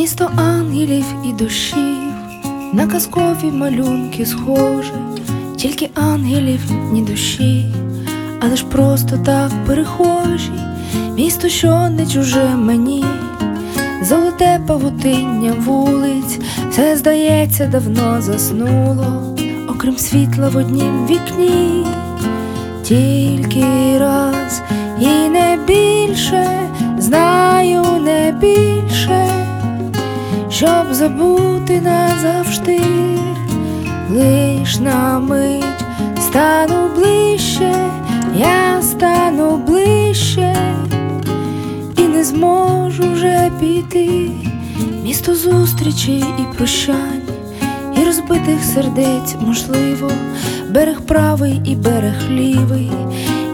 Місто ангелів і душів, на казкові малюнки схоже, тільки ангелів ні душі, але ж просто так перехожі, місто, що не чуже мені, золоте павутиння вулиць, все здається, давно заснуло, окрім світла в однім вікні, тільки раз щоб забути назавжди, лиш на мить стану ближче, я стану ближче. І не зможу вже піти, місто зустрічей і прощань, і розбитих сердець, можливо, берег правий і берег лівий,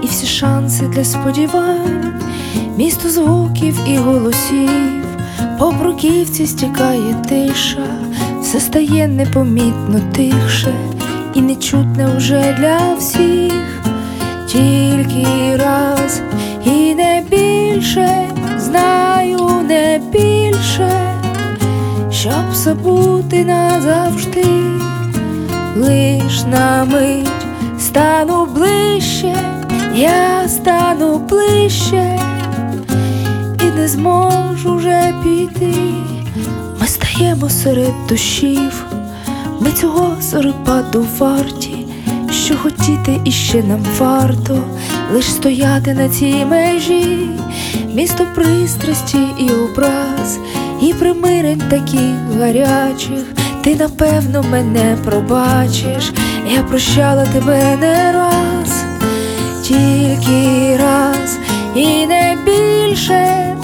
і всі шанси для сподівань, місто звуків і голосів. По бруківці стікає тиша, все стає непомітно тихше, і нечутне вже для всіх, тільки раз і не більше, знаю не більше, щоб забути назавжди, лиш на мить стану ближче, я стану ближче не зможу вже піти. Ми стаємо серед душів, ми цього зорепаду варті, що хотіти іще нам варто, лиш стояти на цій межі, місто пристрасті і образ, і примирень таких гарячих. Ти напевно мене пробачиш, я прощала тебе не раз, тільки раз і не більше,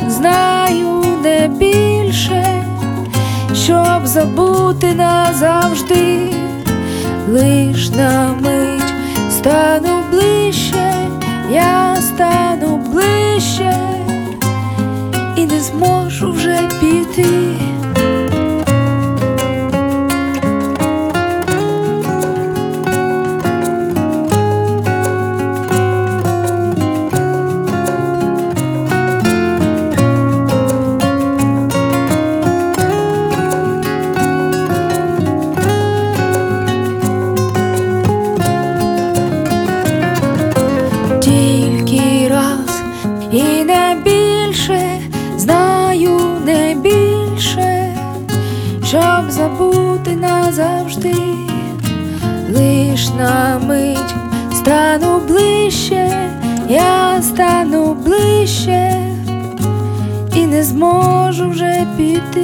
щоб забути назавжди, лиш на мить стану ближче, я стану щоб забути назавжди, лиш на мить стану ближче, я стану ближче і не зможу вже піти.